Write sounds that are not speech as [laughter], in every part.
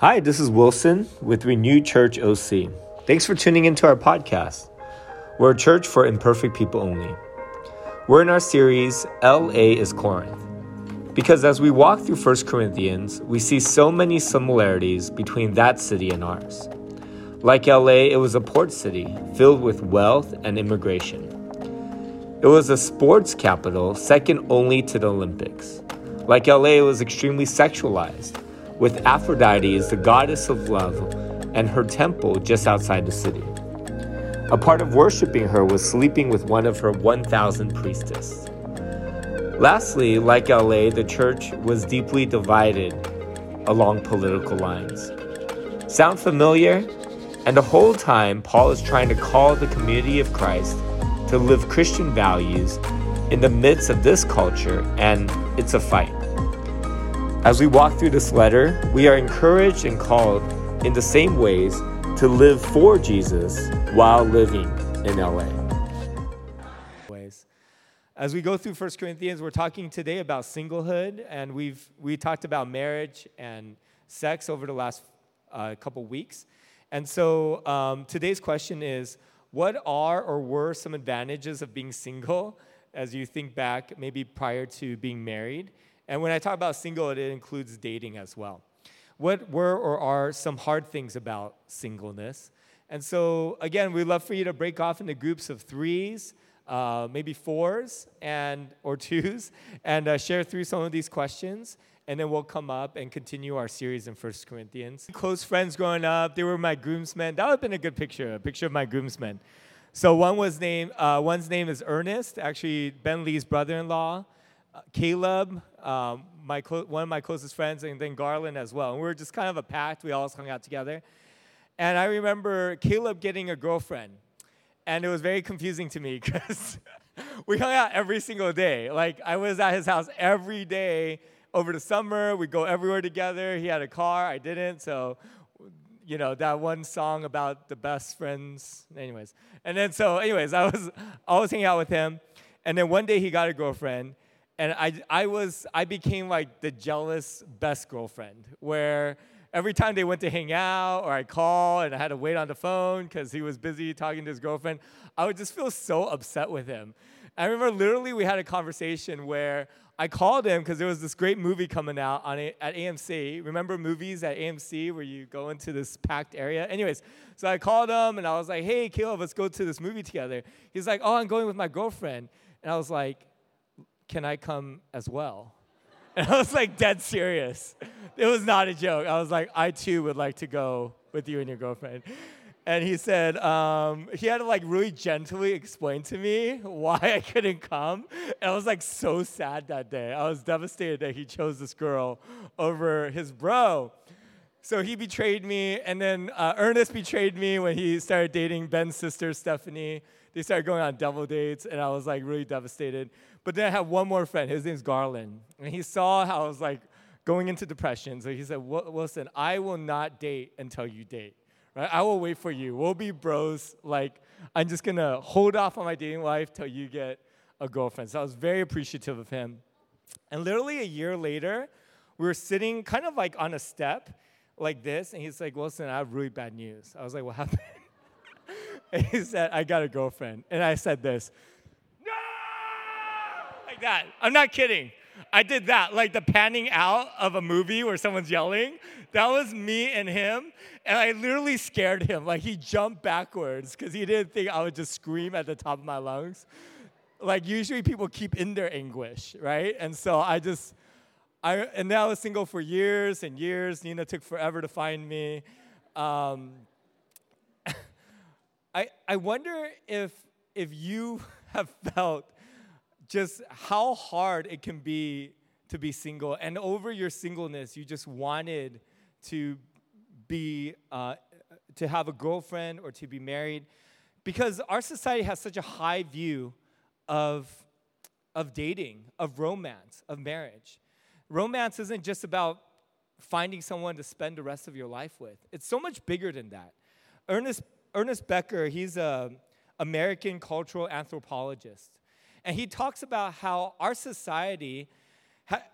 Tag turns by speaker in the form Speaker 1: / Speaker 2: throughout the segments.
Speaker 1: Hi, this is Wilson with Renewed Church OC. Thanks for tuning into our podcast. We're a church for imperfect people only. We're in our series, LA is Corinth. Because as we walk through 1 Corinthians, we see so many similarities between that city and ours. Like LA, it was a port city filled with wealth and immigration. It was a sports capital second only to the Olympics. Like LA, it was extremely sexualized, with Aphrodite as the goddess of love and her temple just outside the city. A part of worshiping her was sleeping with one of her 1,000 priestesses. Lastly, like LA, the church was deeply divided along political lines. Sound familiar? And the whole time, Paul is trying to call the community of Christ to live Christian values in the midst of this culture, and it's a fight. As we walk through this letter, we are encouraged and called in the same ways to live for Jesus while living in LA. As we go through 1 Corinthians, we're talking today about singlehood, and we've we talked about marriage and sex over the last uh, couple weeks. And so um, today's question is what are or were some advantages of being single as you think back, maybe prior to being married? And when I talk about single, it includes dating as well. What were or are some hard things about singleness? And so, again, we'd love for you to break off into groups of threes uh, maybe fours and or twos, and uh, share through some of these questions. And then we'll come up and continue our series in First Corinthians. Close friends growing up, they were my groomsmen. That would have been a good picture, a picture of my groomsmen. So one was named, uh, one's name is Ernest, actually Ben Lee's brother-in-law. Uh, Caleb, um, my clo- one of my closest friends, and then Garland as well. And we were just kind of a pact. We all hung out together. And I remember Caleb getting a girlfriend and it was very confusing to me [laughs] because [laughs] we hung out every single day. Like I was at his house every day over the summer. We go everywhere together. He had a car, I didn't, so you know that one song about the best friends. Anyways, and then so anyways, I was [laughs] always hanging out with him, and then one day he got a girlfriend, and I I was I became like the jealous best girlfriend where every time they went to hang out or I call and I had to wait on the phone because he was busy talking to his girlfriend, I would just feel so upset with him. I remember literally we had a conversation where I called him because there was this great movie coming out on a, at AMC. Remember movies at AMC where you go into this packed area? Anyways, so I called him and I was like, hey, Caleb, let's go to this movie together. He's like, oh, I'm going with my girlfriend. And I was like, can I come as well? [laughs] And I was like dead serious. It was not a joke. I was like, I too would like to go with you and your girlfriend. And he said, um, he had to like really gently explain to me [laughs] why I couldn't come. And I was like so sad that day. I was devastated that he chose this girl over his bro. So he betrayed me, and then uh, Ernest betrayed me when he started dating Ben's sister, Stephanie. They started going on double dates, and I was like really devastated. But then I had one more friend. His name's Garland. And he saw how I was like going into depression. So he said, Wilson, I will not date until you date. Right? I will wait for you. We'll be bros. Like, I'm just to hold off on my dating life till you get a girlfriend. So I was very appreciative of him. And literally a year later, we were sitting kind of like on a step like this. And he's like, Wilson, I have really bad news. I was like, What happened? [laughs] he said, I got a girlfriend. And I said this like that. I'm not kidding. I did that, like the panning out of a movie where someone's yelling. That was me and him. And I literally scared him. Like he jumped backwards because he didn't think I would just scream at the top of my lungs. Like usually people keep in their anguish, right? And so I just, I, and then I was single for years and years. Nina took forever to find me. Um, I, I wonder if, if you [laughs] have felt just how hard it can be to be single. And over your singleness, you just wanted to be, uh, to have a girlfriend or to be married. Because our society has such a high view of, of dating, of romance, of marriage. Romance isn't just about finding someone to spend the rest of your life with, it's so much bigger than that. Ernest, Ernest Becker, he's an American cultural anthropologist. And he talks about how our society,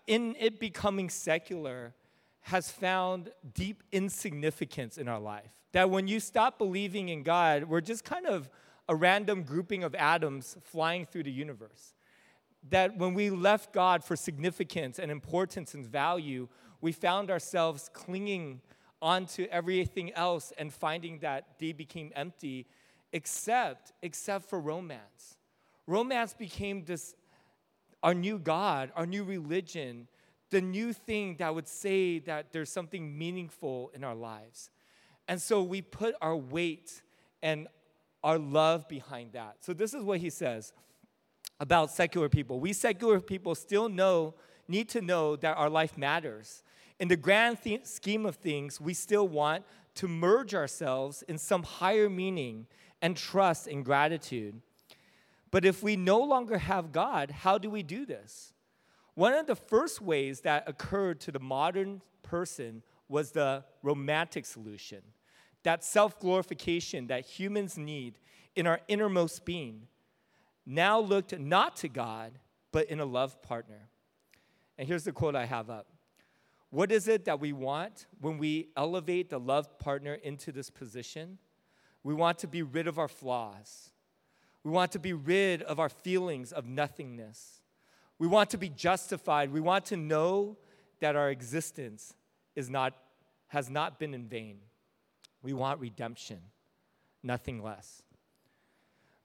Speaker 1: in it becoming secular, has found deep insignificance in our life. That when you stop believing in God, we're just kind of a random grouping of atoms flying through the universe. That when we left God for significance and importance and value, we found ourselves clinging onto everything else and finding that they became empty except except for romance. Romance became this our new God, our new religion, the new thing that would say that there's something meaningful in our lives. And so we put our weight and our love behind that. So this is what he says about secular people. We secular people still know, need to know that our life matters. In the grand th- scheme of things, we still want to merge ourselves in some higher meaning and trust and gratitude. But if we no longer have God, how do we do this? One of the first ways that occurred to the modern person was the romantic solution that self glorification that humans need in our innermost being now looked not to God, but in a love partner. And here's the quote I have up What is it that we want when we elevate the love partner into this position? We want to be rid of our flaws. We want to be rid of our feelings of nothingness. We want to be justified. We want to know that our existence is not, has not been in vain. We want redemption, nothing less.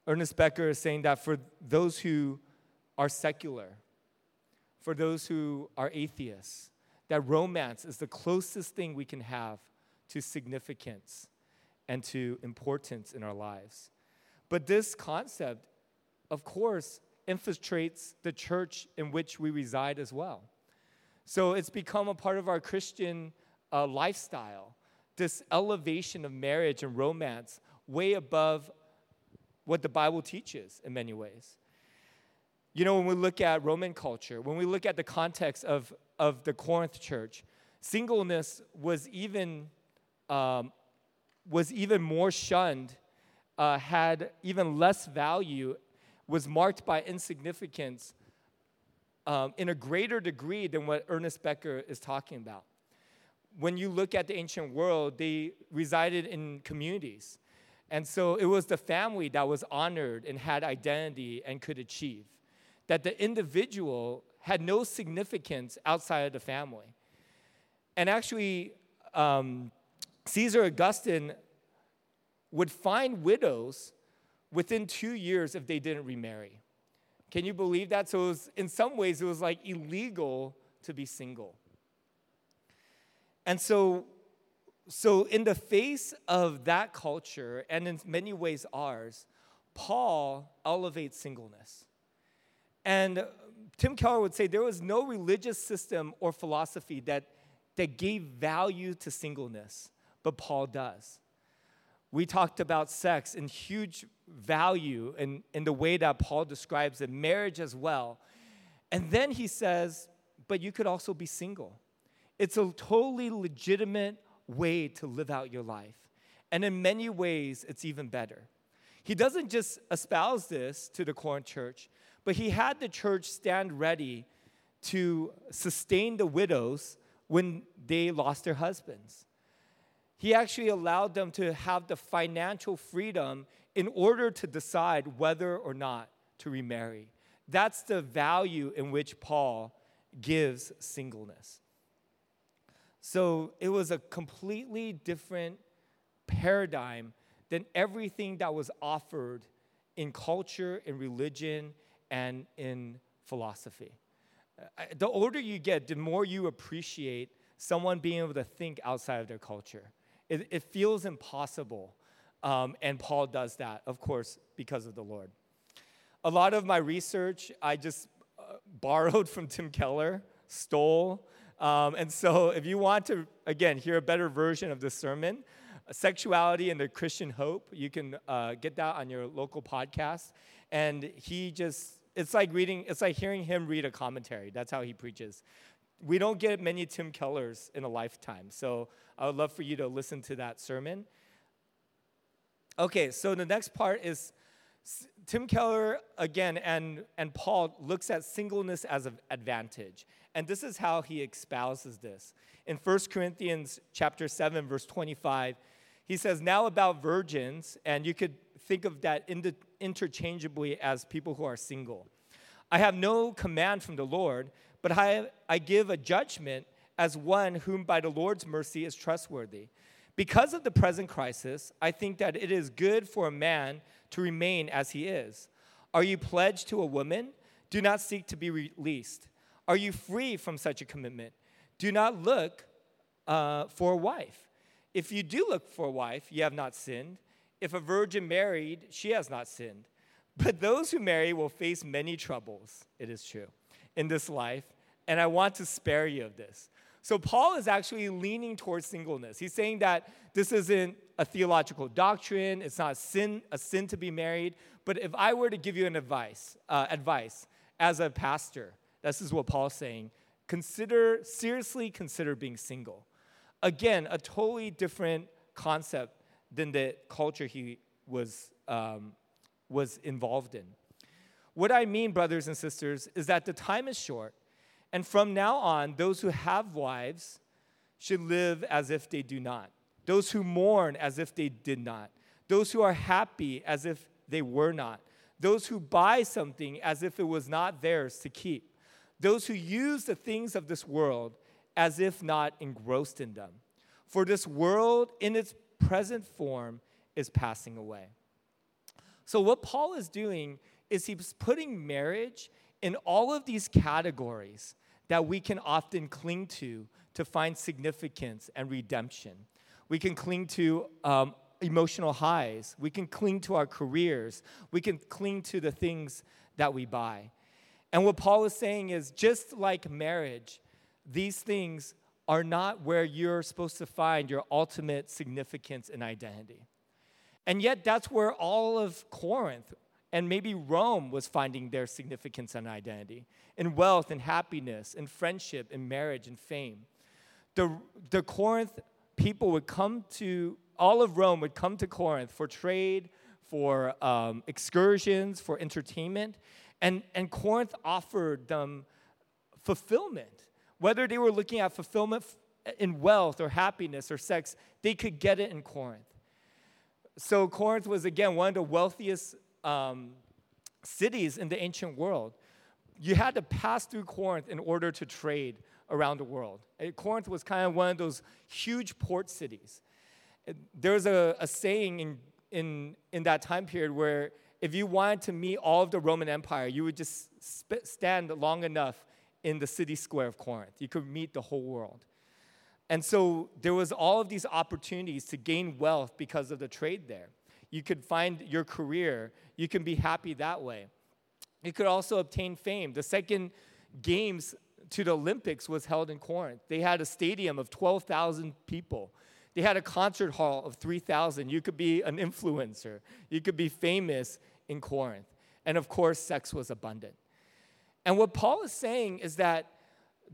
Speaker 1: Ernest Becker is saying that for those who are secular, for those who are atheists, that romance is the closest thing we can have to significance and to importance in our lives. But this concept, of course, infiltrates the church in which we reside as well. So it's become a part of our Christian uh, lifestyle, this elevation of marriage and romance way above what the Bible teaches in many ways. You know, when we look at Roman culture, when we look at the context of, of the Corinth church, singleness was even, um, was even more shunned, uh, had even less value was marked by insignificance um, in a greater degree than what Ernest Becker is talking about. When you look at the ancient world, they resided in communities. And so it was the family that was honored and had identity and could achieve. That the individual had no significance outside of the family. And actually, um, Caesar Augustine would find widows within two years if they didn't remarry. Can you believe that? So, was, in some ways, it was like illegal to be single. And so, so, in the face of that culture, and in many ways ours, Paul elevates singleness. And Tim Keller would say there was no religious system or philosophy that, that gave value to singleness, but Paul does. We talked about sex and huge value in, in the way that Paul describes it, marriage as well. And then he says, but you could also be single. It's a totally legitimate way to live out your life. And in many ways, it's even better. He doesn't just espouse this to the Corinth church, but he had the church stand ready to sustain the widows when they lost their husbands. He actually allowed them to have the financial freedom in order to decide whether or not to remarry. That's the value in which Paul gives singleness. So it was a completely different paradigm than everything that was offered in culture, in religion, and in philosophy. Uh, the older you get, the more you appreciate someone being able to think outside of their culture. It, it feels impossible. Um, and Paul does that, of course, because of the Lord. A lot of my research I just uh, borrowed from Tim Keller, stole. Um, and so, if you want to, again, hear a better version of this sermon, Sexuality and the Christian Hope, you can uh, get that on your local podcast. And he just, it's like reading, it's like hearing him read a commentary. That's how he preaches. We don't get many Tim Kellers in a lifetime. So, I would love for you to listen to that sermon. Okay, so the next part is Tim Keller again and, and Paul looks at singleness as an advantage. And this is how he espouses this. In 1 Corinthians chapter 7 verse 25, he says, "Now about virgins, and you could think of that interchangeably as people who are single. I have no command from the Lord, but I, I give a judgment as one whom by the Lord's mercy is trustworthy. Because of the present crisis, I think that it is good for a man to remain as he is. Are you pledged to a woman? Do not seek to be released. Are you free from such a commitment? Do not look uh, for a wife. If you do look for a wife, you have not sinned. If a virgin married, she has not sinned. But those who marry will face many troubles, it is true, in this life, and I want to spare you of this. So, Paul is actually leaning towards singleness. He's saying that this isn't a theological doctrine, it's not sin, a sin to be married. But if I were to give you an advice, uh, advice as a pastor, this is what Paul's saying consider, seriously consider being single. Again, a totally different concept than the culture he was, um, was involved in. What I mean, brothers and sisters, is that the time is short, and from now on, those who have wives should live as if they do not, those who mourn as if they did not, those who are happy as if they were not, those who buy something as if it was not theirs to keep, those who use the things of this world as if not engrossed in them. For this world in its present form is passing away. So, what Paul is doing is he's putting marriage in all of these categories that we can often cling to to find significance and redemption. We can cling to um, emotional highs. We can cling to our careers. We can cling to the things that we buy. And what Paul is saying is just like marriage, these things are not where you're supposed to find your ultimate significance and identity. And yet, that's where all of Corinth and maybe Rome was finding their significance and identity in wealth and happiness, in friendship, in marriage and fame. The, the Corinth people would come to, all of Rome would come to Corinth for trade, for um, excursions, for entertainment. And, and Corinth offered them fulfillment. Whether they were looking at fulfillment in wealth or happiness or sex, they could get it in Corinth. So, Corinth was again one of the wealthiest um, cities in the ancient world. You had to pass through Corinth in order to trade around the world. And Corinth was kind of one of those huge port cities. There's a, a saying in, in, in that time period where if you wanted to meet all of the Roman Empire, you would just sp- stand long enough in the city square of Corinth. You could meet the whole world. And so there was all of these opportunities to gain wealth because of the trade there. You could find your career. You can be happy that way. You could also obtain fame. The second games to the Olympics was held in Corinth. They had a stadium of 12,000 people. They had a concert hall of 3,000. You could be an influencer. You could be famous in Corinth. And of course, sex was abundant. And what Paul is saying is that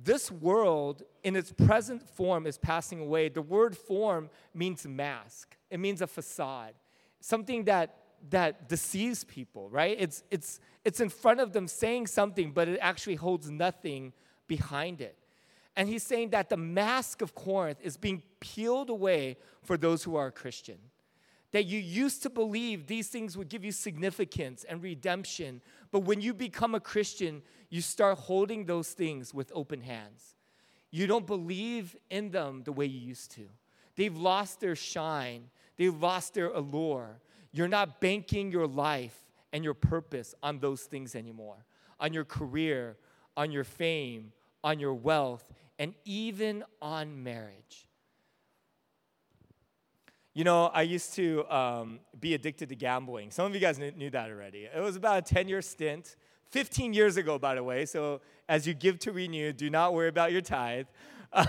Speaker 1: this world in its present form is passing away. The word form means mask, it means a facade, something that, that deceives people, right? It's, it's, it's in front of them saying something, but it actually holds nothing behind it. And he's saying that the mask of Corinth is being peeled away for those who are Christian that you used to believe these things would give you significance and redemption. But when you become a Christian, you start holding those things with open hands. You don't believe in them the way you used to. They've lost their shine, they've lost their allure. You're not banking your life and your purpose on those things anymore, on your career, on your fame, on your wealth, and even on marriage. You know, I used to um, be addicted to gambling. Some of you guys knew that already. It was about a 10 year stint, 15 years ago, by the way. So as you give to renew, do not worry about your tithe. [laughs]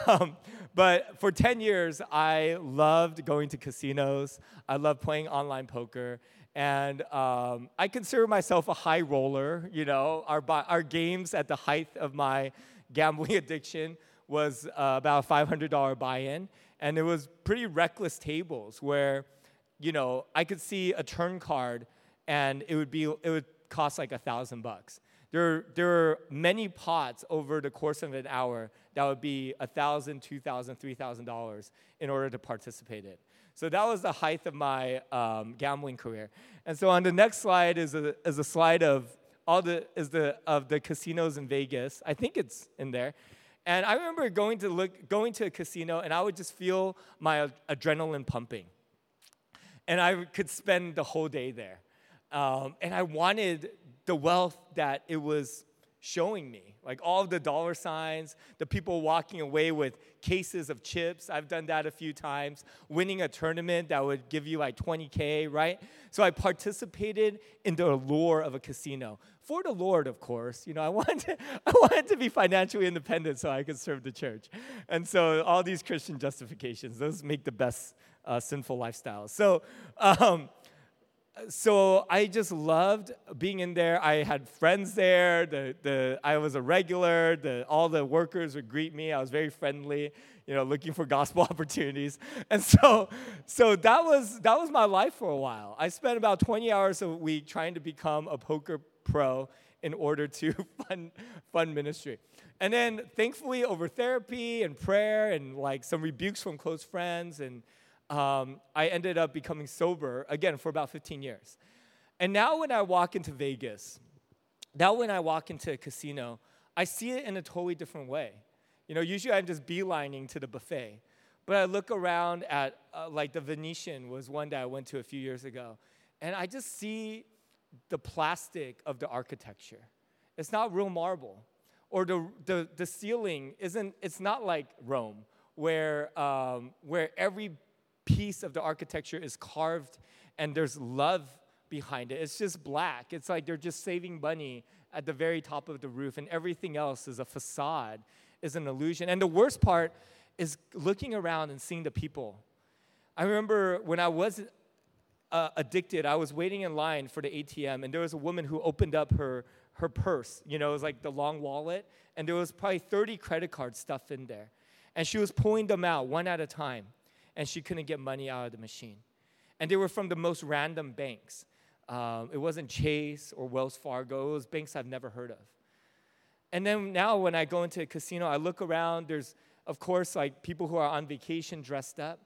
Speaker 1: Um, but for 10 years, I loved going to casinos. I loved playing online poker. And um, I consider myself a high roller. You know, our, our games at the height of my gambling [laughs] addiction was uh, about a $500 buy in and it was pretty reckless tables where, you know, I could see a turn card and it would be it would cost like a thousand bucks. There, there are many pots over the course of an hour that would be a thousand, two thousand, three thousand dollars in order to participate in. So that was the height of my um, gambling career. And so on the next slide is a, is a slide of all the is the of the casinos in Vegas. I think it's in there. And I remember going to look going to a casino and I would just feel my adrenaline pumping. And I could spend the whole day there. Um, and I wanted the wealth that it was showing me. Like all the dollar signs, the people walking away with cases of chips. I've done that a few times. Winning a tournament that would give you like 20K, right? So I participated in the allure of a casino. For the Lord, of course. You know, I [laughs] wanted, to, I wanted to be financially independent so I could serve the church. And so all these Christian justifications, those make the best uh, sinful lifestyles. So, um, so I just loved being in there. I had friends there. The, the, I was a regular. The, all the workers would greet me. I was very friendly, you know, looking for gospel [laughs] opportunities. And so, so that, was, that was my life for a while. I spent about 20 hours a week trying to become a poker pro in order to [laughs] fund, fund ministry. And then, thankfully, over therapy and prayer and like some rebukes from close friends and um, I ended up becoming sober again for about 15 years. And now when I walk into Vegas, now when I walk into a casino, I see it in a totally different way. You know, usually I'm just beelining to the buffet. But I look around at, uh, like, the Venetian was one that I went to a few years ago. And I just see the plastic of the architecture. It's not real marble. Or the, the, the ceiling isn't, it's not like Rome, where, um, where every piece of the architecture is carved and there's love behind it. It's just black. It's like they're just saving money at the very top of the roof, and everything else is a facade, is an illusion. And the worst part is looking around and seeing the people. I remember when I was uh, addicted, I was waiting in line for the ATM, and there was a woman who opened up her, her purse. You know, it was like the long wallet, and there was probably 30 credit card stuff in there. And she was pulling them out one at a time and she couldn't get money out of the machine. And they were from the most random banks. Um, it wasn't Chase or Wells Fargo, it was banks I've never heard of. And then now when I go into a casino, I look around, there's, of course, like people who are on vacation dressed up,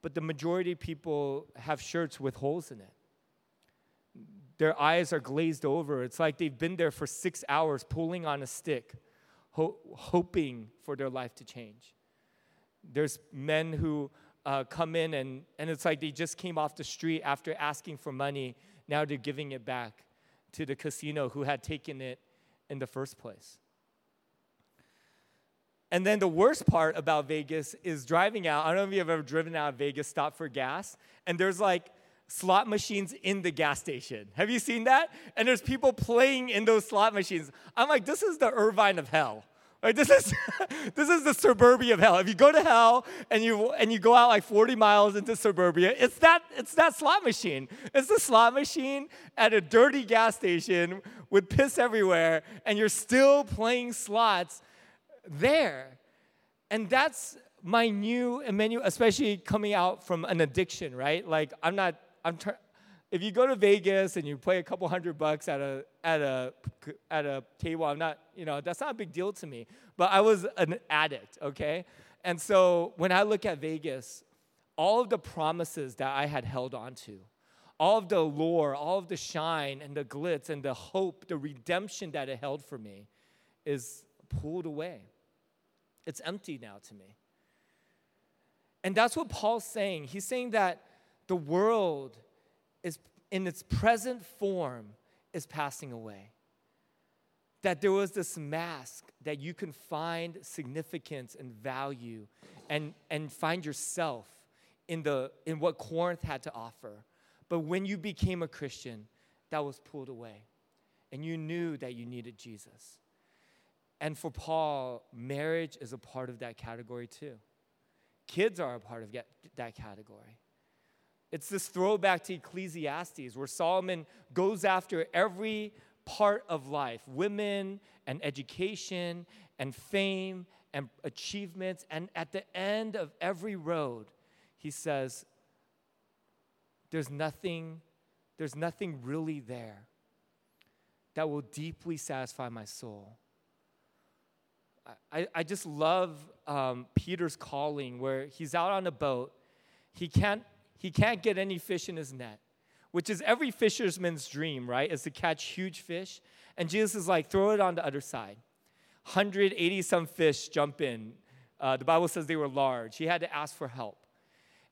Speaker 1: but the majority of people have shirts with holes in it. Their eyes are glazed over. It's like they've been there for six hours pulling on a stick, ho- hoping for their life to change. There's men who uh, come in and, and it's like they just came off the street after asking for money. Now they're giving it back to the casino who had taken it in the first place. And then the worst part about Vegas is driving out. I don't know if you've ever driven out of Vegas, stop for gas, and there's like slot machines in the gas station. Have you seen that? And there's people playing in those slot machines. I'm like, this is the Irvine of hell. Right, this is [laughs] this is the suburbia of hell. If you go to hell and you and you go out like 40 miles into suburbia, it's that it's that slot machine. It's the slot machine at a dirty gas station with piss everywhere, and you're still playing slots there. And that's my new menu, especially coming out from an addiction, right? Like I'm not I'm trying if you go to Vegas and you play a couple hundred bucks at a at a at a table, I'm not, you know, that's not a big deal to me. But I was an addict, okay? And so when I look at Vegas, all of the promises that I had held on to, all of the lore, all of the shine and the glitz and the hope, the redemption that it held for me is pulled away. It's empty now to me. And that's what Paul's saying. He's saying that the world is in its present form is passing away. That there was this mask that you can find significance and value and, and find yourself in, the, in what Corinth had to offer. But when you became a Christian, that was pulled away. And you knew that you needed Jesus. And for Paul, marriage is a part of that category too. Kids are a part of that category. It's this throwback to Ecclesiastes where Solomon goes after every part of life women and education and fame and achievements. And at the end of every road, he says, There's nothing there's nothing really there that will deeply satisfy my soul. I, I just love um, Peter's calling where he's out on a boat. He can't, he can't get any fish in his net, which is every fisherman's dream, right? Is to catch huge fish. And Jesus is like, throw it on the other side. 180 some fish jump in. Uh, the Bible says they were large. He had to ask for help.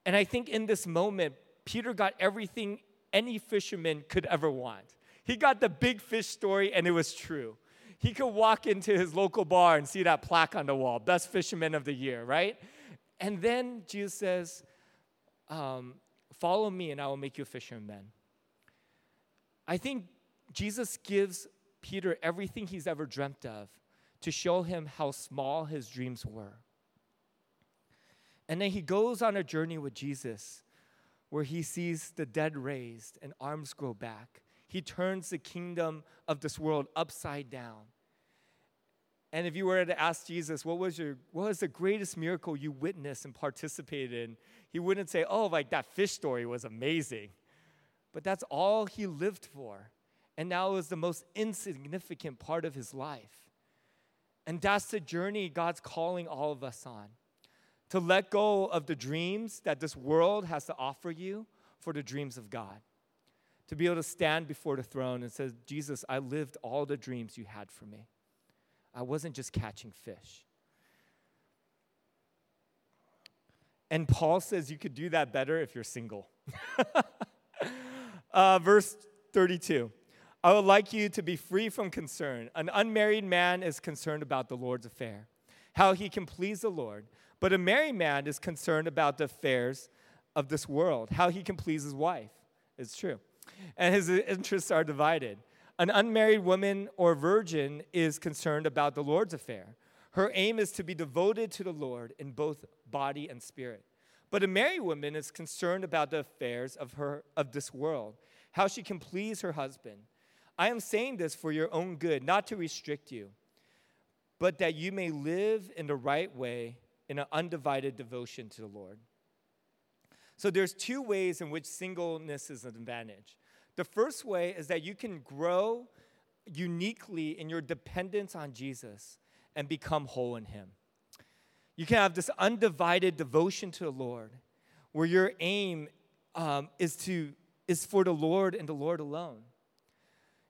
Speaker 1: And I think in this moment, Peter got everything any fisherman could ever want. He got the big fish story, and it was true. He could walk into his local bar and see that plaque on the wall, best fisherman of the year, right? And then Jesus says, um, Follow me, and I will make you a fisherman. I think Jesus gives Peter everything he's ever dreamt of to show him how small his dreams were. And then he goes on a journey with Jesus where he sees the dead raised and arms grow back. He turns the kingdom of this world upside down. And if you were to ask Jesus, what was, your, what was the greatest miracle you witnessed and participated in? He wouldn't say, oh, like that fish story was amazing. But that's all he lived for. And now it was the most insignificant part of his life. And that's the journey God's calling all of us on to let go of the dreams that this world has to offer you for the dreams of God. To be able to stand before the throne and say, Jesus, I lived all the dreams you had for me. I wasn't just catching fish. And Paul says you could do that better if you're single. [laughs] uh, verse 32. I would like you to be free from concern. An unmarried man is concerned about the Lord's affair, how he can please the Lord. But a married man is concerned about the affairs of this world, how he can please his wife. It's true. And his interests are divided. An unmarried woman or virgin is concerned about the Lord's affair. Her aim is to be devoted to the Lord in both body and spirit. But a married woman is concerned about the affairs of her of this world, how she can please her husband. I am saying this for your own good, not to restrict you, but that you may live in the right way in an undivided devotion to the Lord. So there's two ways in which singleness is an advantage. The first way is that you can grow uniquely in your dependence on Jesus and become whole in Him. You can have this undivided devotion to the Lord where your aim um, is, to, is for the Lord and the Lord alone.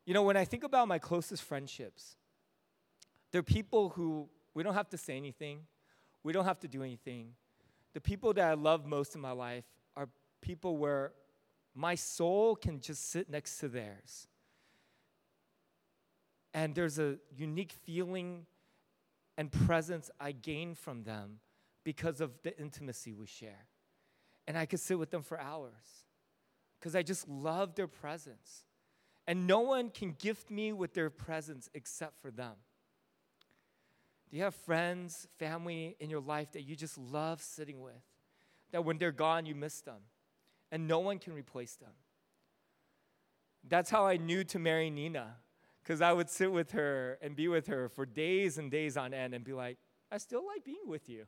Speaker 1: You know, when I think about my closest friendships, they're people who we don't have to say anything, we don't have to do anything. The people that I love most in my life are people where my soul can just sit next to theirs. And there's a unique feeling and presence I gain from them because of the intimacy we share. And I could sit with them for hours because I just love their presence. And no one can gift me with their presence except for them. Do you have friends, family in your life that you just love sitting with? That when they're gone, you miss them, and no one can replace them. That's how I knew to marry Nina, because I would sit with her and be with her for days and days on end and be like, I still like being with you.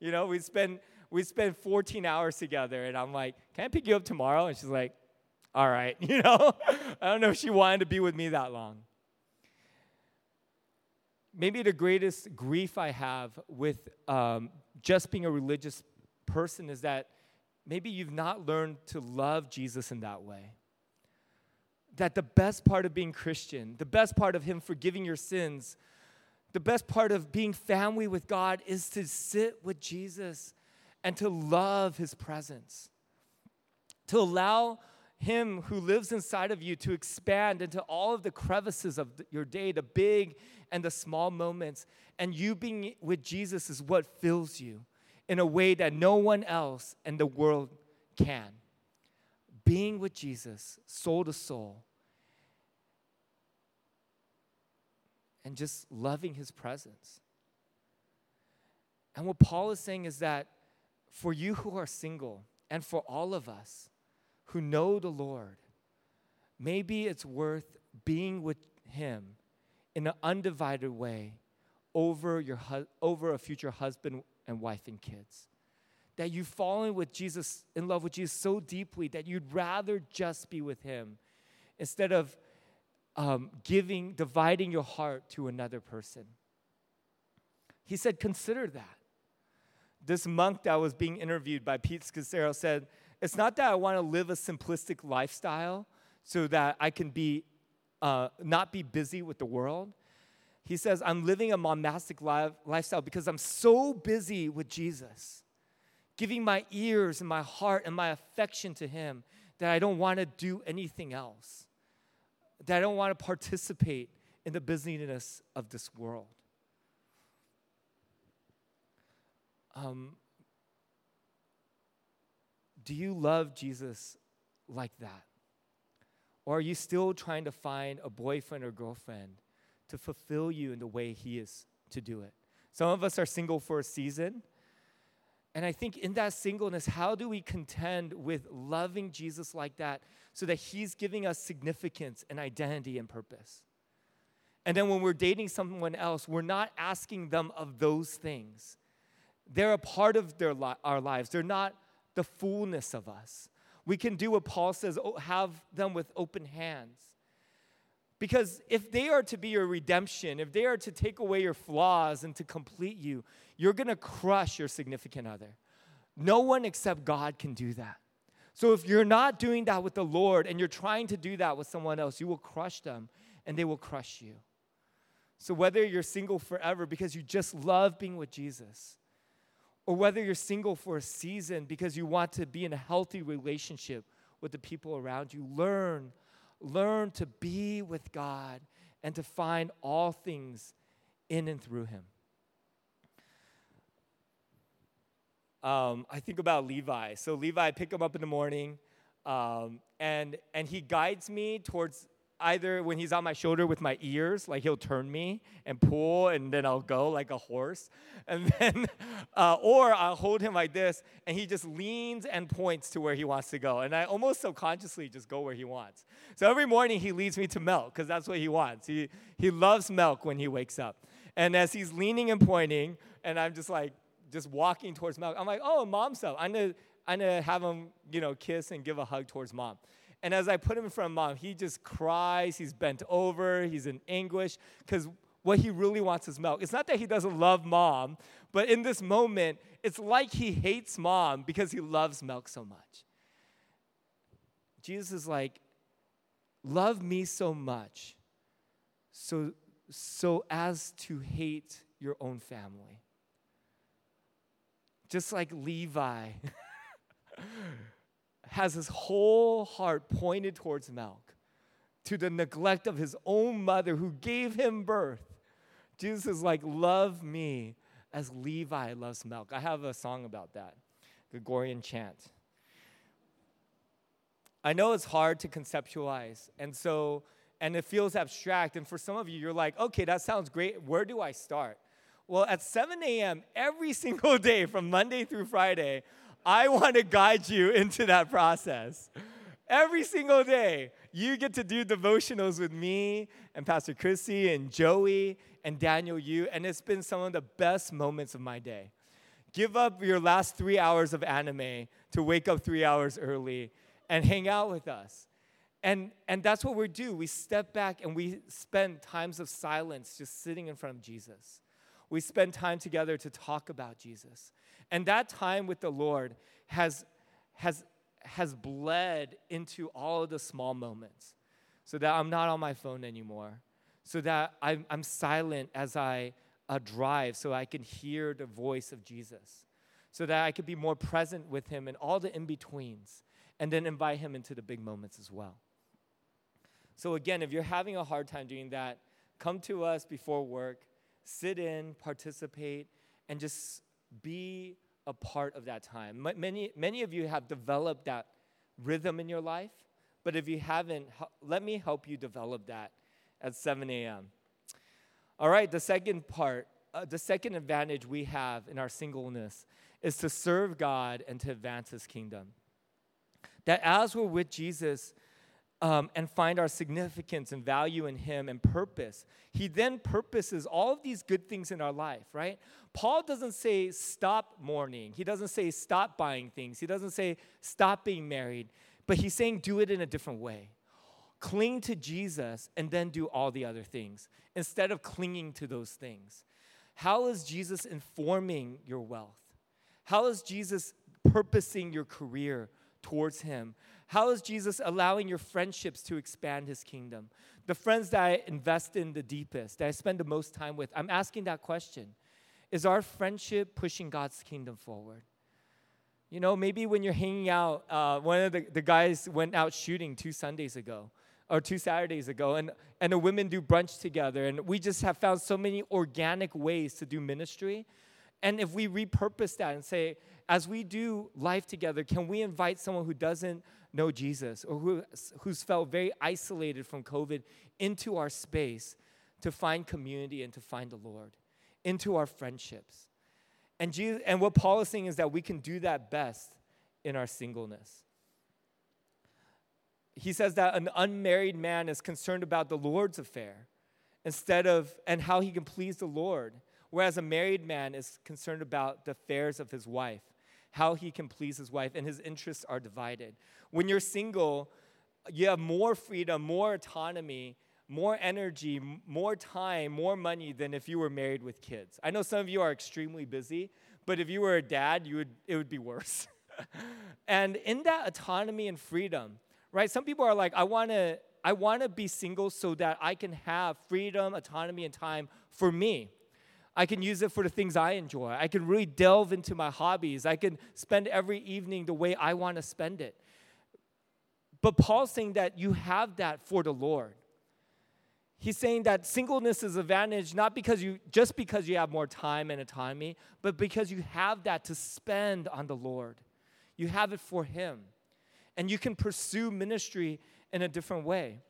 Speaker 1: You know, we spend we spend 14 hours together, and I'm like, Can I pick you up tomorrow? And she's like, All right, [laughs] you know. I don't know if she wanted to be with me that long maybe the greatest grief I have with um, just being a religious person is that maybe you've not learned to love Jesus in that way. That the best part of being Christian, the best part of Him forgiving your sins, the best part of being family with God is to sit with Jesus and to love His presence, to allow him who lives inside of you to expand into all of the crevices of your day, the big and the small moments. And you being with Jesus is what fills you in a way that no one else in the world can. Being with Jesus, soul to soul, and just loving his presence. And what Paul is saying is that for you who are single, and for all of us, who know the Lord, maybe it's worth being with Him in an undivided way over, your hu- over a future husband and wife and kids. That you've fallen with Jesus, in love with Jesus so deeply that you'd rather just be with Him instead of um, giving, dividing your heart to another person. He said, consider that. This monk that was being interviewed by Pete Scazzero said, It's not that I want to live a simplistic lifestyle so that I can be, uh, not be busy with the world. He says, I'm living a monastic life, lifestyle because I'm so busy with Jesus, giving my ears and my heart and my affection to Him that I don't want to do anything else, that I don't want to participate in the busyness of this world. Um, do you love Jesus like that? Or are you still trying to find a boyfriend or girlfriend to fulfill you in the way He is to do it? Some of us are single for a season. And I think in that singleness, how do we contend with loving Jesus like that so that He's giving us significance and identity and purpose? And then when we're dating someone else, we're not asking them of those things. They're a part of their li- our lives, they're not the fullness of us. We can do what Paul says oh, have them with open hands. Because if they are to be your redemption, if they are to take away your flaws and to complete you, you're gonna crush your significant other. No one except God can do that. So if you're not doing that with the Lord and you're trying to do that with someone else, you will crush them and they will crush you. So whether you're single forever because you just love being with Jesus, or whether you're single for a season because you want to be in a healthy relationship with the people around you, learn, learn to be with God and to find all things in and through Him. Um, I think about Levi. So Levi, I pick him up in the morning, um, and and he guides me towards either when he's on my shoulder with my ears, like he'll turn me and pull, and then I'll go like a horse. And [laughs] then, uh, or I'll hold him like this, and he just leans and points to where he wants to go. And I almost subconsciously just go where he wants. So every morning he leads me to milk because that's what he wants. He, he loves milk when he wakes up. And as he's leaning and pointing, and I'm just like, just walking towards milk, I'm like, oh, mom's up. I'm gonna, I'm gonna have him, you know, kiss and give a hug towards mom. And as I put him in front of mom, he just cries. He's bent over. He's in anguish because what he really wants is milk. It's not that he doesn't love mom, but in this moment, it's like he hates mom because he loves milk so much. Jesus is like, love me so much so, so as to hate your own family. Just like Levi. [laughs] has his whole heart pointed towards milk, to the neglect of his own mother who gave him birth. Jesus is like, Love me as Levi loves milk. I have a song about that, Gregorian chant. I know it's hard to conceptualize, and so, and it feels abstract. And for some of you, you're like, okay, that sounds great. Where do I start? Well, at 7 a.m. every [laughs] single day from Monday through Friday, I want to guide you [laughs] into that process. Every single day, you get to do devotionals with me and Pastor Chrissy and Joey and Daniel Yu, and it's been some of the best moments of my day. Give up your last three hours of anime to wake up three hours early and hang out with us. And, and that's what we do. We step back and we spend times of silence just sitting in front of Jesus. We spend time together to talk about Jesus. And that time with the Lord has, has, has bled into all of the small moments so that I'm not on my phone anymore, so that I'm, I'm silent as I uh, drive so I can hear the voice of Jesus, so that I could be more present with Him in all the in betweens, and then invite Him into the big moments as well. So, again, if you're having a hard time doing that, come to us before work, sit in, participate, and just be a part of that time. Many, many of you have developed that rhythm in your life, but if you haven't, let me help you develop that at 7 a.m. All right, the second part, uh, the second advantage we have in our singleness is to serve God and to advance His kingdom. That as we're with Jesus, um, and find our significance and value in Him and purpose, He then purposes all of these good things in our life, right? Paul doesn't say stop mourning, He doesn't say stop buying things, He doesn't say stop being married, but He's saying do it in a different way. Cling to Jesus and then do all the other things instead of clinging to those things. How is Jesus informing your wealth? How is Jesus purposing your career towards Him? How is Jesus allowing your friendships to expand his kingdom? The friends that I invest in the deepest, that I spend the most time with, I'm asking that question. Is our friendship pushing God's kingdom forward? You know, maybe when you're hanging out, uh, one of the, the guys went out shooting two Sundays ago or two Saturdays ago, and, and the women do brunch together. And we just have found so many organic ways to do ministry. And if we repurpose that and say, as we do life together, can we invite someone who doesn't know Jesus or who, who's felt very isolated from COVID into our space to find community and to find the Lord, into our friendships. And, Jesus, and what Paul is saying is that we can do that best in our singleness. He says that an unmarried man is concerned about the Lord's affair instead of and how he can please the Lord, whereas a married man is concerned about the affairs of his wife how he can please his wife, and his interests are divided. When you're single, you have more freedom, more autonomy, more energy, more time, more money than if you were married with kids. I know some of you are extremely busy, but if you were a dad, you would, it would be worse. [laughs] and in that autonomy and freedom, right? Some people are like, I want to I want to be single so that I can have freedom, autonomy, and time for me. I can use it for the things I enjoy. I can really delve into my hobbies. I can spend every evening the way I want to spend it. But Paul's saying that you have that for the Lord. He's saying that singleness is advantage not because you just because you have more time and autonomy, but because you have that to spend on the Lord. You have it for him. And you can pursue ministry in a different way.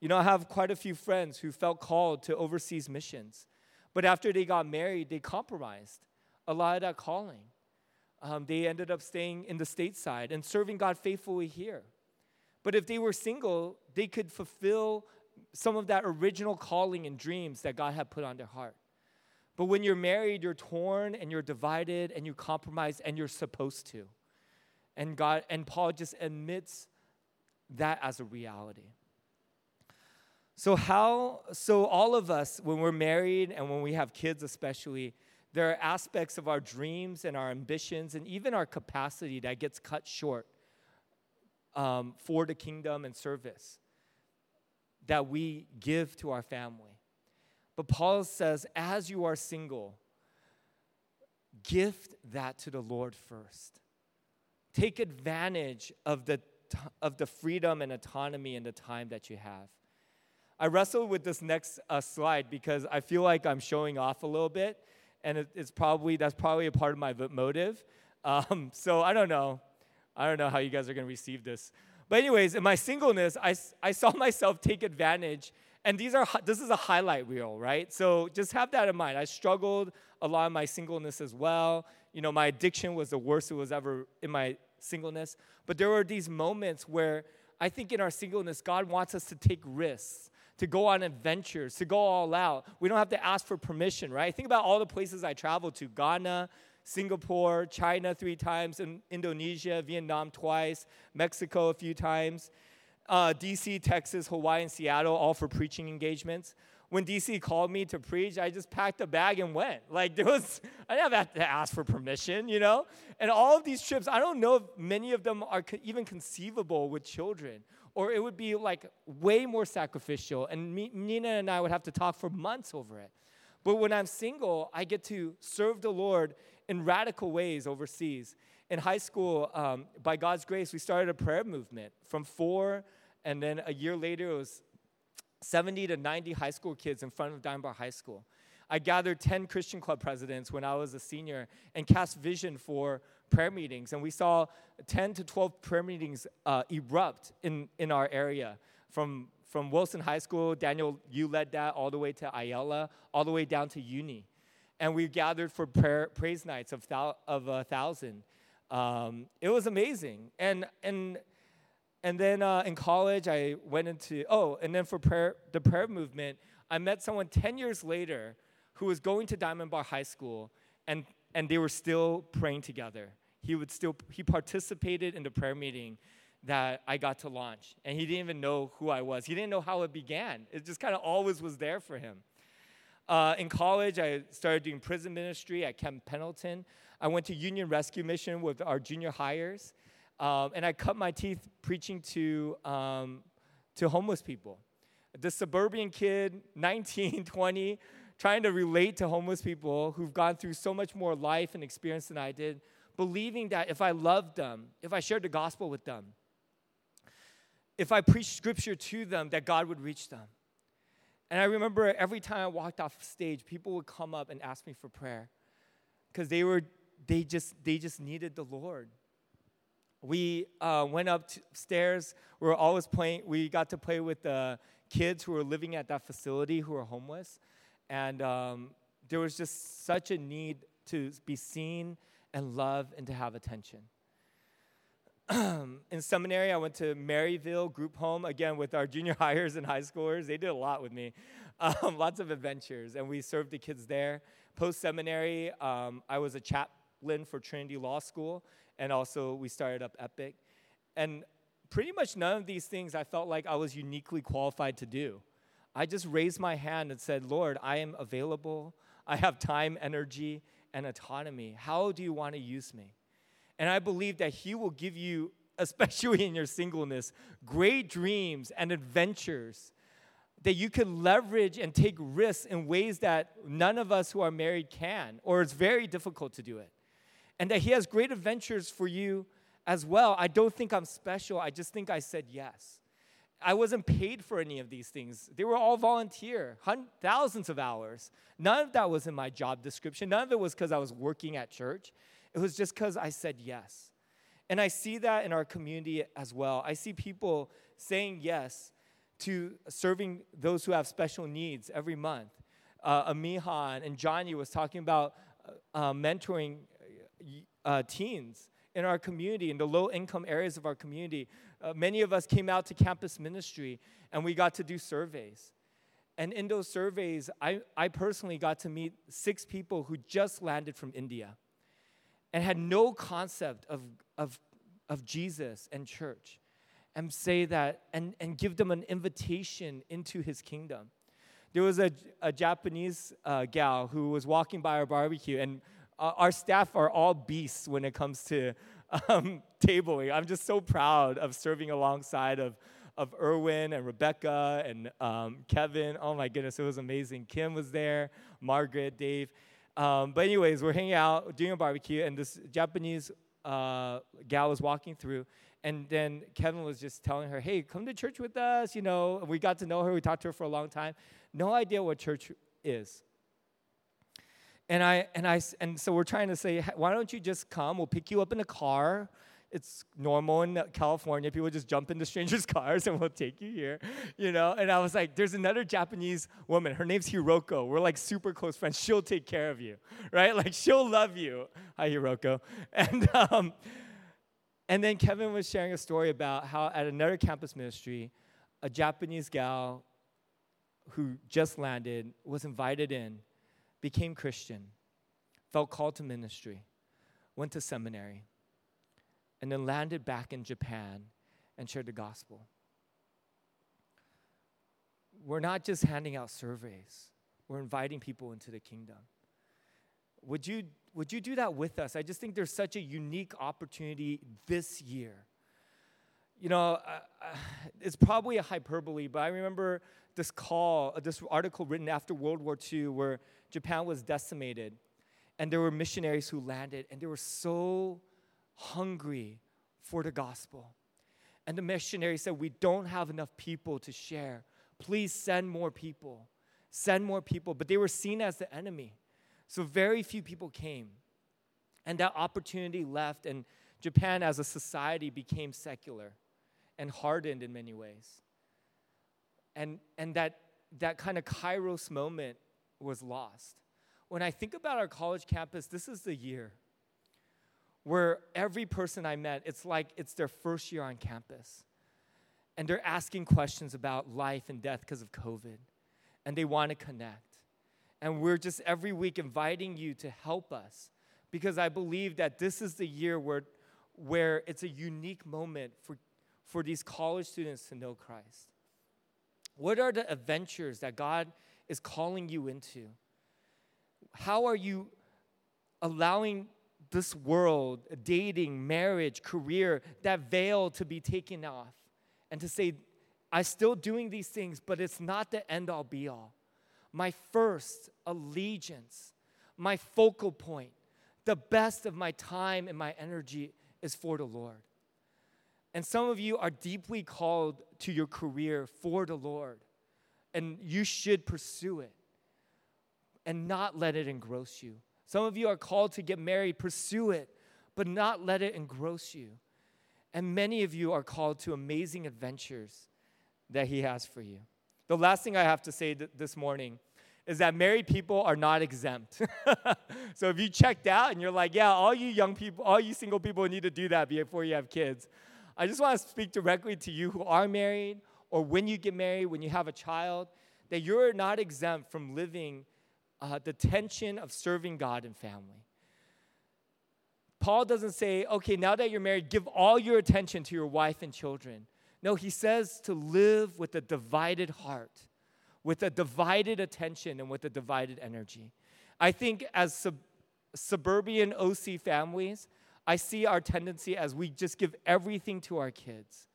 Speaker 1: You know, I have quite a few friends who felt called to overseas missions. But after they got married, they compromised a lot of that calling. Um, they ended up staying in the stateside and serving God faithfully here. But if they were single, they could fulfill some of that original calling and dreams that God had put on their heart. But when you're married, you're torn and you're divided and you compromise and you're supposed to. And God and Paul just admits that as a reality. So, how, so all of us, when we're married and when we have kids, especially, there are aspects of our dreams and our ambitions and even our capacity that gets cut short um, for the kingdom and service that we give to our family. But Paul says, as you are single, gift that to the Lord first. Take advantage of the, of the freedom and autonomy and the time that you have. I wrestled with this next uh, slide because I feel like I'm showing off a little bit, and it, it's probably that's probably a part of my motive. [laughs] Um, so I don't know, I don't know how you guys are gonna receive this. But anyways, in my singleness, I, I saw [laughs] myself take advantage, and these are this is a highlight reel, right? So just have that in mind. I struggled a lot in my singleness as well. You know, my addiction was the worst it was ever in my singleness. But there were these moments where I think in our singleness, God wants us to take risks to go on adventures, to go all out. We don't have to ask for permission, right? Think about all the places I traveled to Ghana, Singapore, China three times, in Indonesia, Vietnam twice, Mexico a few times, uh, DC, Texas, Hawaii, and Seattle, all for preaching engagements. When DC called me to preach, I just packed a bag and went. [laughs] Like there was, I didn't have to ask for permission, you know. And all of these trips, I don't know if many of them are co- even conceivable with children or it would be like way more sacrificial. And me, Nina and I would have to talk for months over it. But when I'm single, I get to serve the Lord in radical ways overseas. In high school, um, by God's grace, we started a prayer movement from four, and then a year later, it was 70 to 90 high school kids in front of Diamond Bar High School. I gathered 10 Christian club presidents when I was a senior and cast vision for prayer meetings. And we saw 10 to 12 prayer meetings uh, erupt in, in our area from, from Wilson High School. Daniel, you led that all the way to Ayala, all the way down to Uni. And we gathered for prayer, praise nights of, thou, of a thousand. Um, it was amazing. And, and and then uh, in college, I went into, oh, and then for prayer, the prayer movement, I met someone 10 years later who was going to Diamond Bar High School, and, and they were still praying together. He would still, he participated in the prayer meeting that I got to launch, and he didn't even know who I was. He didn't know how it began. It just kind of always was there for him. Uh, in college, I started doing prison ministry at Camp Pendleton. I went to Union Rescue Mission with our junior hires. Um, and I cut my teeth preaching to, um, to homeless people. The suburban kid, [laughs] 19, 20, trying to relate to homeless people who've gone through so much more life and experience than I did, believing that if I loved them, if I shared the gospel with them, if I preached scripture to them, that God would reach them. And I remember every time I walked off stage, people would come up and ask me for prayer because they were they just they just needed the Lord we uh, went upstairs. We were always playing. We got to play with the kids who were living at that facility who were homeless, and um, there was just such a need to be seen and loved and to have attention. [clears throat] in seminary, I went to Maryvale Group Home again with our junior [laughs] hires and high schoolers. They did a lot with me, um, [laughs] lots of adventures, and we served the kids there. Post seminary, um, I was a chaplain for Trinity Law School, and also we started up Epic. And pretty much none of these things I felt like I was uniquely qualified to do. I just raised my hand and said, Lord, I am available. I have time, energy, and autonomy. How do you want to use me? And I believe that He will give you, [laughs] especially in your singleness, great dreams and adventures that you can leverage and take risks in ways that none of us who are married can, or it's very difficult to do it and that He has great adventures for you as well. I don't think I'm special. I just think I said yes. I wasn't paid for any of these things. They were all volunteer, thousands of hours. None of that was in my job description. None of it was because I was working at church. It was just because I said yes. And I see that in our community as well. I see people saying yes to serving those who have special needs every month. Uh, Amihan and Johnny was talking about uh, uh mentoring uh, teens in our community, in the low income areas of our community. Uh, many of us came out to campus ministry and we got to do surveys. And in those surveys, I, I personally got to meet six people who just landed from India and had no concept of, of, of Jesus and church and say that and, and give them an invitation into his kingdom. There was a, a Japanese uh, gal who was walking by our barbecue, and uh, our staff are all beasts when it comes to [laughs] um, tabling. I'm just so proud of serving alongside of, of Erwin and Rebecca and um, Kevin. Oh my goodness, it was amazing. Kim was there, Margaret, Dave. Um, but anyways, we're hanging out, doing a barbecue, and this Japanese uh, gal was walking through, and then Kevin was just telling her, "Hey, come to church with us." You know, we got to know her. We talked to her for a long time. No idea what church is. And I and I and so we're trying to say, why don't you just come? We'll pick you up in a car. It's normal in California. People just jump into strangers' [laughs] cars and we'll take you here, you know. And I was like, there's another Japanese woman. Her name's Hiroko. We're like super close friends. She'll take care of you, right? Like she'll love you. Hi, Hiroko. [laughs] And um, and then Kevin was sharing a story about how at another campus ministry, a Japanese gal who just landed was invited in became Christian, felt called to ministry, went to seminary, and then landed back in Japan and shared the gospel. We're not just handing out surveys, we're inviting people into the kingdom. Would you, would you do that with us? I just think there's such a unique opportunity this year. You know, uh, uh, it's probably a hyperbole, but I remember this call, uh, this article written after World War II where Japan was decimated, and there were missionaries who landed, and they were so hungry for the gospel. And the missionary said, We don't have enough people to share. Please send more people. Send more people. But they were seen as the enemy. So very few people came. And that opportunity left, and Japan as a society became secular and hardened in many ways. And, and that, that kind of kairos moment was lost. When I think about our college campus, this is the year where every person I met, it's like it's their first year on campus. and they're asking questions about life and death because of COVID, and they want to connect. And we're just every week inviting you to help us because I believe that this is the year where, where it's a unique moment for, for these college students to know Christ. What are the adventures that God is calling you into? How are you allowing this world, dating, marriage, career, that veil to be taken off and to say, I'm still doing these things, but it's not the end all be all. My first allegiance, my focal point, the best of my time and my energy is for the Lord. And some of you are deeply called to your career for the Lord, and you should pursue it and not let it engross you. Some of you are called to get married, pursue it, but not let it engross you. And many of you are called to amazing adventures that He has for you. The last thing I have to say th- this morning is that married people are not exempt. [laughs] so if you checked out and you're like, yeah, all you young people, all you single people need to do that before you have kids, I just want to speak directly to you who are married or when you get married, when you have a child, that you're not exempt from living uh, the tension of serving God and family. Paul doesn't say, okay, now that you're married, give all your attention to your wife and children. No, he says to live with a divided heart, with a divided attention, and with a divided energy. I think as sub- suburban OC families, I see our tendency as we just give everything to our kids.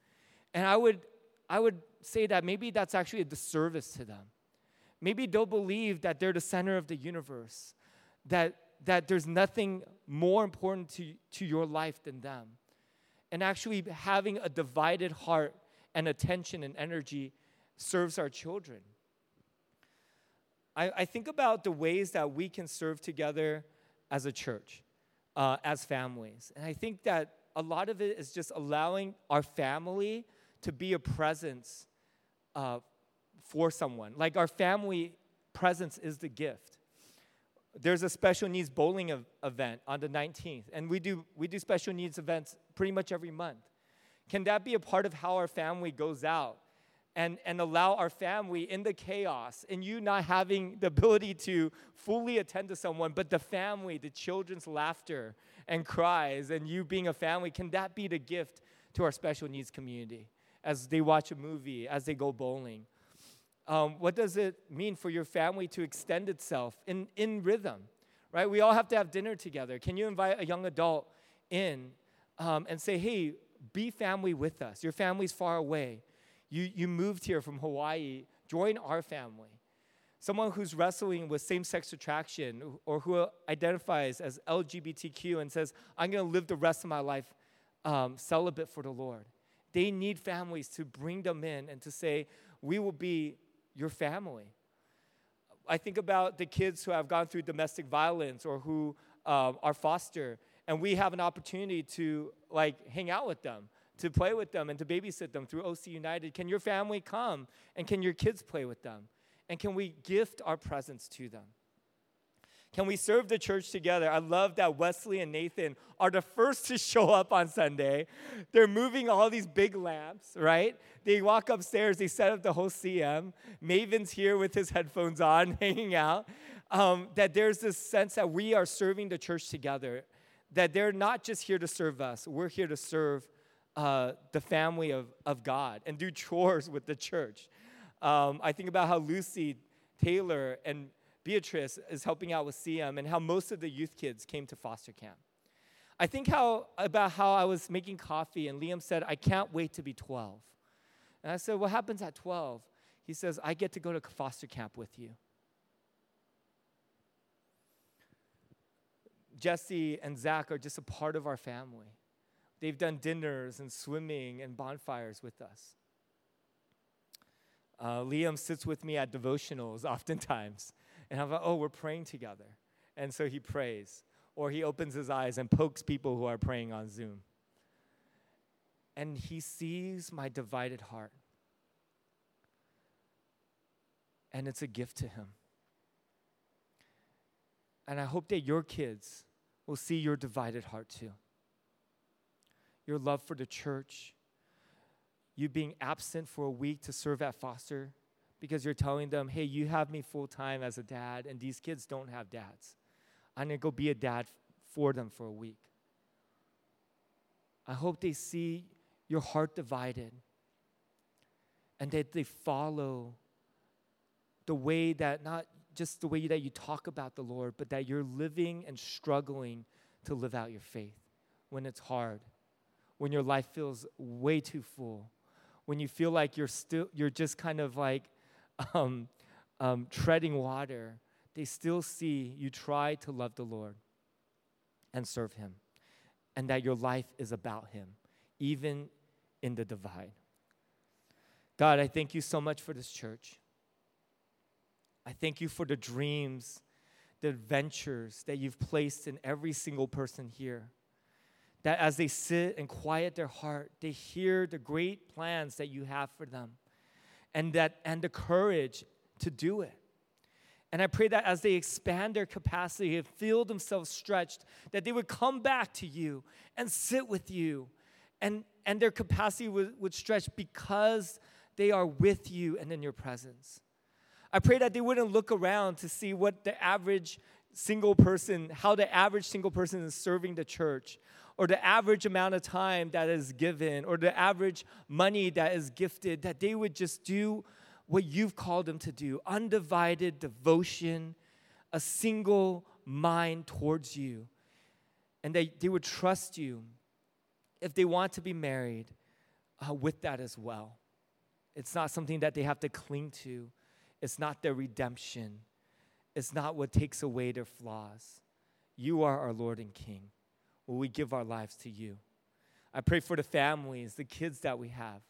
Speaker 1: And I would, I would say that maybe that's actually a disservice to them. Maybe they'll believe that they're the center of the universe, that, that there's nothing more important to, to your life than them. And actually, having a divided heart and attention and energy serves our children. I, I think about the ways that we can serve together as a church, uh, as families. And I think that a lot of it is just allowing our family to be a presence uh, for someone. Like our family presence is the gift. There's a special needs bowling event on the 19th, and we do, we do special needs events pretty much every month. Can that be a part of how our family goes out and, and allow our family in the chaos and you not having the ability to fully attend to someone, but the family, the children's laughter and cries, and you being a family, can that be the gift to our special needs community as they watch a movie, as they go bowling? Um, what does it mean for your family to extend itself in, in rhythm? Right? We all have to have dinner together. Can you invite a young adult in um, and say, hey, be family with us? Your family's far away. You, you moved here from Hawaii. Join our family. Someone who's wrestling with same sex attraction or who identifies as LGBTQ and says, I'm going to live the rest of my life um, celibate for the Lord. They need families to bring them in and to say, we will be your family. I think about the kids who have gone through domestic violence or who um, are foster, and we have an opportunity to like hang out with them, to play with them, and to babysit them through OC United. Can your family come and can your kids play with them? And can we gift our presence to them? Can we serve the church together? I love that Wesley and Nathan are the first to show up on Sunday. They're moving all these big lamps, right? They walk upstairs, they set up the whole CM. Maven's here with his headphones on, [laughs] hanging out. Um, that there's this sense that we are serving the church together, that they're not just here to serve us, we're here to serve uh, the family of, of God and do chores with the church. Um, I think about how Lucy, Taylor, and Beatrice is helping out with CM and how most of the youth kids came to foster camp. I think how, about how I was making coffee and Liam said, I can't wait to be 12. And I said, What happens at 12? He says, I get to go to foster camp with you. Jesse and Zach are just a part of our family. They've done dinners and swimming and bonfires with us. Uh, Liam sits with me at devotionals [laughs] oftentimes. And I'm like, oh, we're praying together. And so he prays. Or he opens his eyes and pokes people who are praying on Zoom. And he sees my divided heart. And it's a gift to him. And I hope that your kids will see your divided heart too. Your love for the church, you being absent for a week to serve at foster because you're telling them, hey, you have me full time as a dad, and these kids don't have dads. I'm going to go be a dad for them for a week. I hope they see your heart divided and that they follow the way that not just the way that you talk about the Lord, but that you're living and struggling to live out your faith when it's hard, when your life feels way too full, when you feel like you're still you're just kind of like [laughs] um, um, treading water. They still see you try to love the Lord and serve Him, and that your life is about Him, even in the divide. God, I thank you so much for this church. I thank you for the dreams, the adventures that you've placed in every single person here. That as they sit and quiet their heart, they hear the great plans that you have for them and that and the courage to do it. And I pray that as they expand their capacity and feel themselves stretched, that they would come back to you and sit with you. And, and their capacity would, would stretch because they are with you and in your presence. I pray that they wouldn't look around to see what the average single person, how the average single person is serving the church, or the average amount of time that is given, or the average money that is gifted, that they would just do what you've called them to do undivided devotion, a single mind towards you, and that they would trust you if they want to be married uh, with that as well. It's not something that they have to cling to it's not their redemption. It's not what takes away their flaws. You are our Lord and King. Will we give our lives to you? I pray for the families, the kids that we have.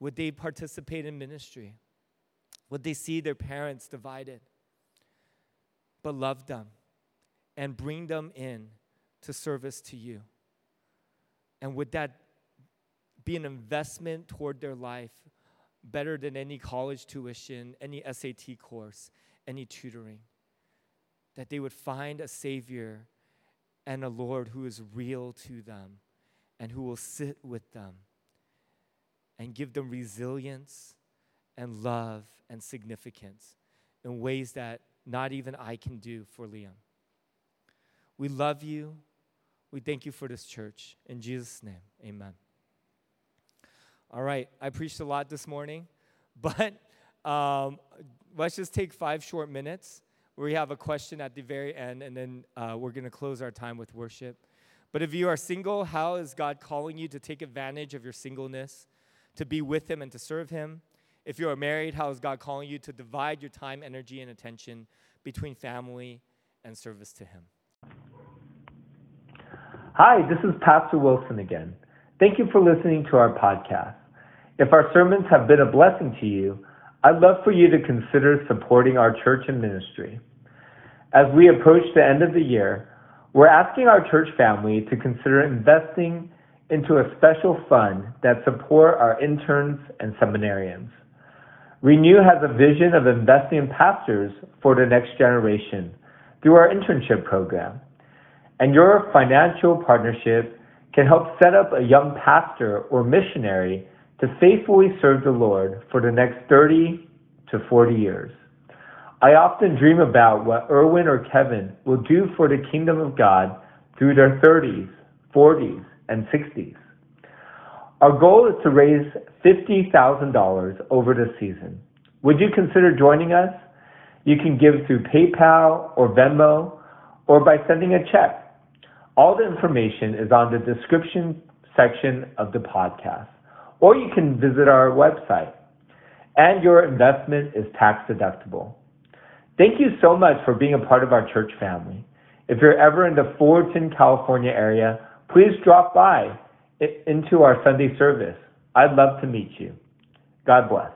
Speaker 1: Would they participate in ministry? Would they see their parents divided? But love them and bring them in to service to you. And would that be an investment toward their life better than any college tuition, any SAT course, any tutoring. That they would find a Savior and a Lord who is real to them and who will sit with them and give them resilience and love and significance in ways that not even I can do for Liam. We love you. We thank you for this church. In Jesus' name, amen. All right, I preached a lot this morning, [laughs] but um, let's just take five short minutes. We have a question at the very end, and then uh, we're going to close our time with worship. But if you are single, how is God calling you to take advantage of your singleness, to be with Him and to serve Him? If you are married, how is God calling you to divide your time, energy, and attention between family and service to Him?
Speaker 2: Hi, this is Pastor Wilson again. Thank you for listening to our podcast. If our sermons have been a blessing to you, I'd love for you to consider supporting our church and ministry. As we approach the end of the year, we're asking our church family to consider investing into a special fund that support our interns and seminarians. Renew has a vision of investing in pastors for the next generation through our internship program. And your financial partnership can help set up a young pastor or missionary to faithfully serve the Lord for the next 30 to 40 years. I often dream about what Erwin or Kevin will do for the kingdom of God through their 30s, 40s, and 60s. Our goal is to raise $50,000 over the season. Would you consider joining us? You can give through PayPal or Venmo or by sending a check. All the information is on the description section of the podcast, or you can visit our website. And your investment is tax deductible. Thank you so much for being a part of our church family. If you're ever in the Fullerton, California area, please drop by into our Sunday service. I'd love to meet you. God bless.